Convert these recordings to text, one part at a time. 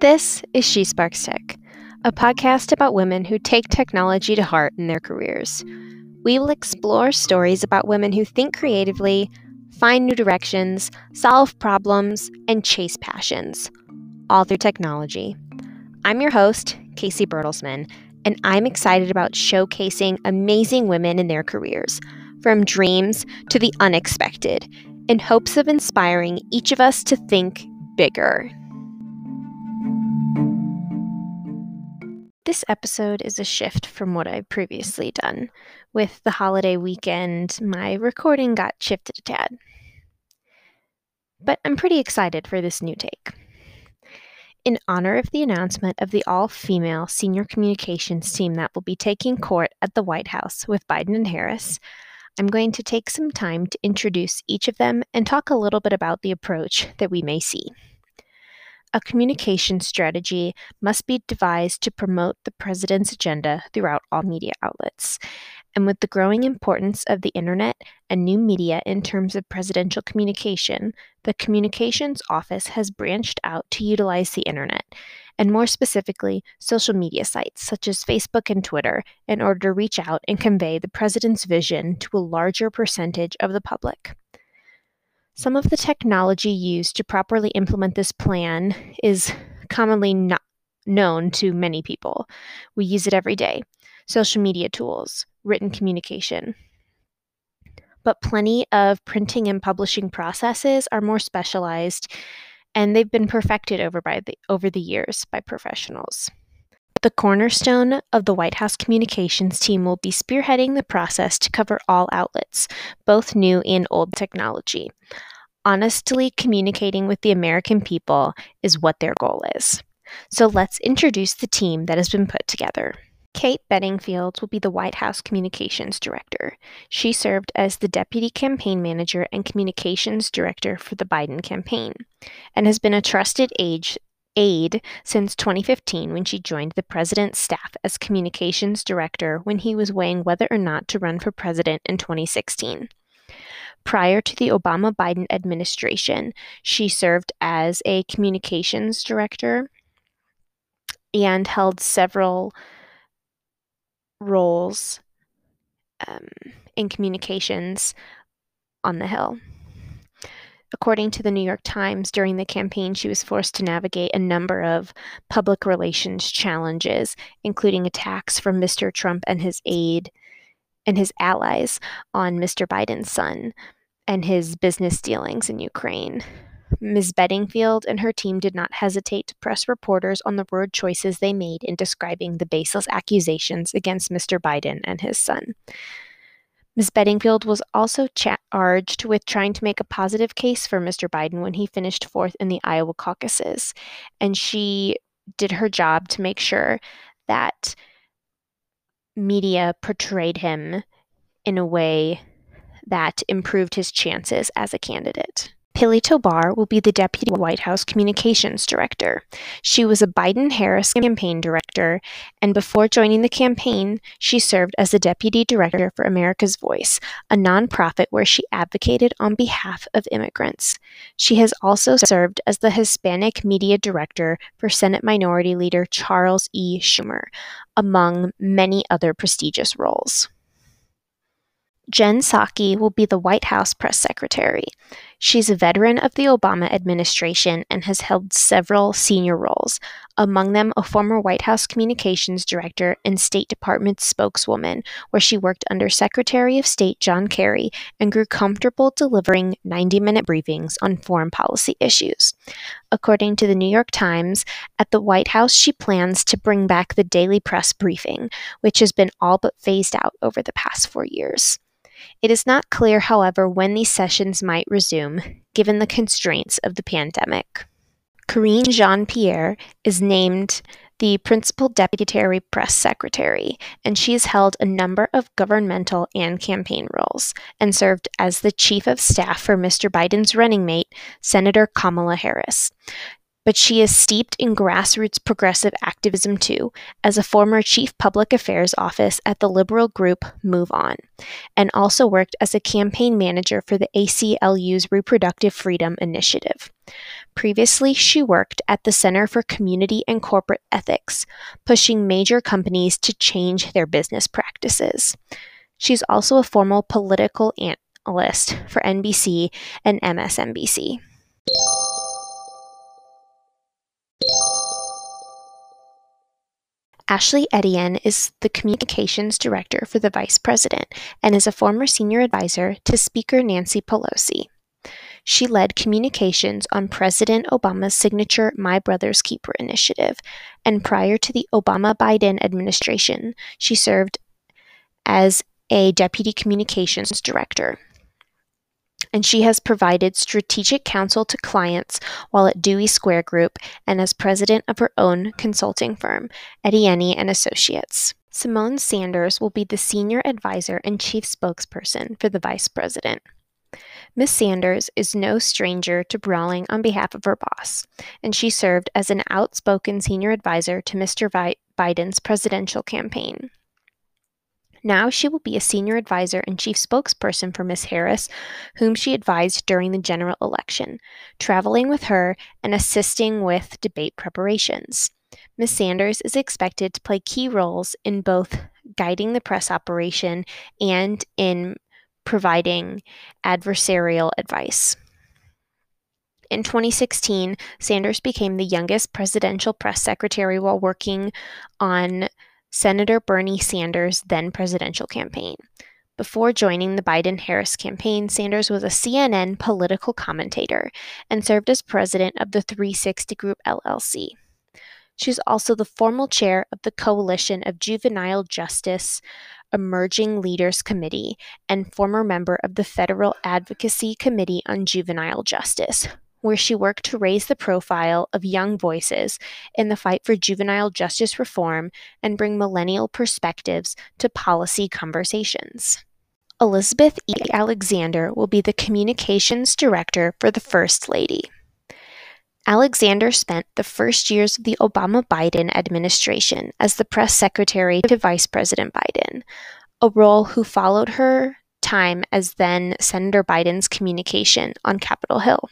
This is She Sparks Tech, a podcast about women who take technology to heart in their careers. We will explore stories about women who think creatively, find new directions, solve problems, and chase passions, all through technology. I'm your host, Casey Bertelsman, and I'm excited about showcasing amazing women in their careers, from dreams to the unexpected, in hopes of inspiring each of us to think bigger. This episode is a shift from what I've previously done. With the holiday weekend, my recording got shifted a tad. But I'm pretty excited for this new take. In honor of the announcement of the all female senior communications team that will be taking court at the White House with Biden and Harris, I'm going to take some time to introduce each of them and talk a little bit about the approach that we may see. A communication strategy must be devised to promote the president's agenda throughout all media outlets. And with the growing importance of the internet and new media in terms of presidential communication, the Communications Office has branched out to utilize the internet, and more specifically, social media sites such as Facebook and Twitter, in order to reach out and convey the president's vision to a larger percentage of the public. Some of the technology used to properly implement this plan is commonly not known to many people. We use it every day social media tools, written communication. But plenty of printing and publishing processes are more specialized and they've been perfected over by the over the years by professionals. The cornerstone of the White House communications team will be spearheading the process to cover all outlets, both new and old technology. Honestly communicating with the American people is what their goal is. So let's introduce the team that has been put together. Kate Bedingfield will be the White House Communications Director. She served as the Deputy Campaign Manager and Communications Director for the Biden campaign and has been a trusted aide since 2015 when she joined the president's staff as communications director when he was weighing whether or not to run for president in 2016. Prior to the Obama Biden administration, she served as a communications director and held several roles um, in communications on the Hill. According to the New York Times, during the campaign, she was forced to navigate a number of public relations challenges, including attacks from Mr. Trump and his aide and his allies on Mr. Biden's son and his business dealings in Ukraine. Ms. Bedingfield and her team did not hesitate to press reporters on the word choices they made in describing the baseless accusations against Mr. Biden and his son. Ms. Bedingfield was also charged with trying to make a positive case for Mr. Biden when he finished fourth in the Iowa caucuses, and she did her job to make sure that media portrayed him in a way that improved his chances as a candidate. Pili Tobar will be the Deputy White House Communications Director. She was a Biden Harris campaign director, and before joining the campaign, she served as the Deputy Director for America's Voice, a nonprofit where she advocated on behalf of immigrants. She has also served as the Hispanic Media Director for Senate Minority Leader Charles E. Schumer, among many other prestigious roles. Jen Psaki will be the White House press secretary. She's a veteran of the Obama administration and has held several senior roles, among them a former White House communications director and State Department spokeswoman, where she worked under Secretary of State John Kerry and grew comfortable delivering 90 minute briefings on foreign policy issues. According to the New York Times, at the White House, she plans to bring back the daily press briefing, which has been all but phased out over the past four years. It is not clear, however, when these sessions might resume, given the constraints of the pandemic. Karine Jean Pierre is named the Principal Deputy Press Secretary, and she has held a number of governmental and campaign roles and served as the Chief of Staff for Mr. Biden's running mate, Senator Kamala Harris. But she is steeped in grassroots progressive activism too, as a former chief public affairs office at the liberal group Move On, and also worked as a campaign manager for the ACLU's Reproductive Freedom Initiative. Previously, she worked at the Center for Community and Corporate Ethics, pushing major companies to change their business practices. She's also a former political analyst for NBC and MSNBC. Ashley Etienne is the communications director for the vice president and is a former senior advisor to Speaker Nancy Pelosi. She led communications on President Obama's signature My Brother's Keeper initiative, and prior to the Obama Biden administration, she served as a deputy communications director and she has provided strategic counsel to clients while at Dewey Square Group and as president of her own consulting firm, Etienne and Associates. Symone Sanders will be the senior advisor and chief spokesperson for the vice president. Miss Sanders is no stranger to brawling on behalf of her boss, and she served as an outspoken senior advisor to Mr. Biden's presidential campaign. Now she will be a senior advisor and chief spokesperson for Miss Harris, whom she advised during the general election, traveling with her and assisting with debate preparations. Ms. Sanders is expected to play key roles in both guiding the press operation and in providing adversarial advice. In 2016, Sanders became the youngest presidential press secretary while working on Senator Bernie Sanders' then presidential campaign. Before joining the Biden Harris campaign, Sanders was a CNN political commentator and served as president of the 360 Group LLC. She's also the formal chair of the Coalition of Juvenile Justice Emerging Leaders Committee and former member of the Federal Advocacy Committee on Juvenile Justice, where she worked to raise the profile of young voices in the fight for juvenile justice reform and bring millennial perspectives to policy conversations. Elizabeth E. Alexander will be the communications director for the First Lady. Alexander spent the first years of the Obama Biden administration as the press secretary to Vice President Biden, a role who followed her time as then Senator Biden's communication on Capitol Hill.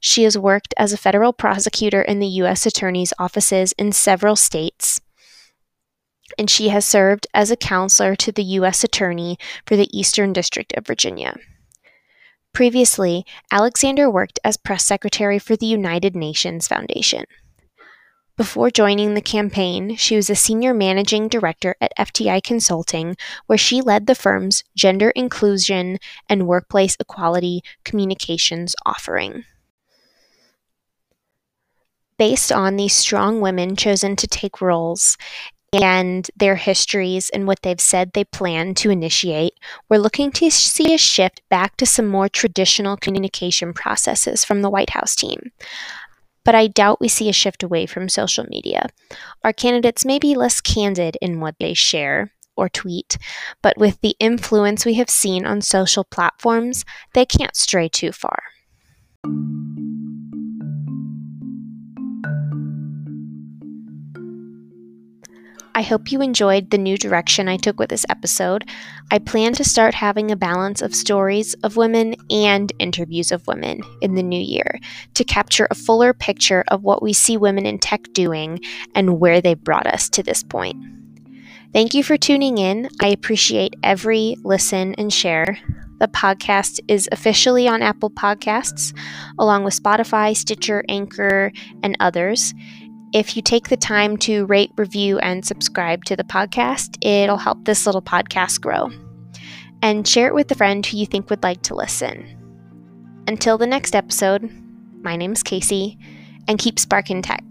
She has worked as a federal prosecutor in the U.S. Attorney's offices in several states, and she has served as a counselor to the U.S. Attorney for the Eastern District of Virginia. Previously, Alexander worked as press secretary for the United Nations Foundation. Before joining the campaign, she was a senior managing director at FTI Consulting, where she led the firm's gender inclusion and workplace equality communications offering. Based on these strong women chosen to take roles and their histories and what they've said they plan to initiate, we're looking to see a shift back to some more traditional communication processes from the White House team but I doubt we see a shift away from social media. Our candidates may be less candid in what they share or tweet, but with the influence we have seen on social platforms, they can't stray too far. I hope you enjoyed the new direction I took with this episode. I plan to start having a balance of stories of women and interviews of women in the new year to capture a fuller picture of what we see women in tech doing and where they brought us to this point. Thank you for tuning in. I appreciate every listen and share. The podcast is officially on Apple Podcasts, along with Spotify, Stitcher, Anchor, and others. If you take the time to rate, review, and subscribe to the podcast, it'll help this little podcast grow. And share it with a friend who you think would like to listen. Until the next episode, my name's Casey, and keep sparking tech.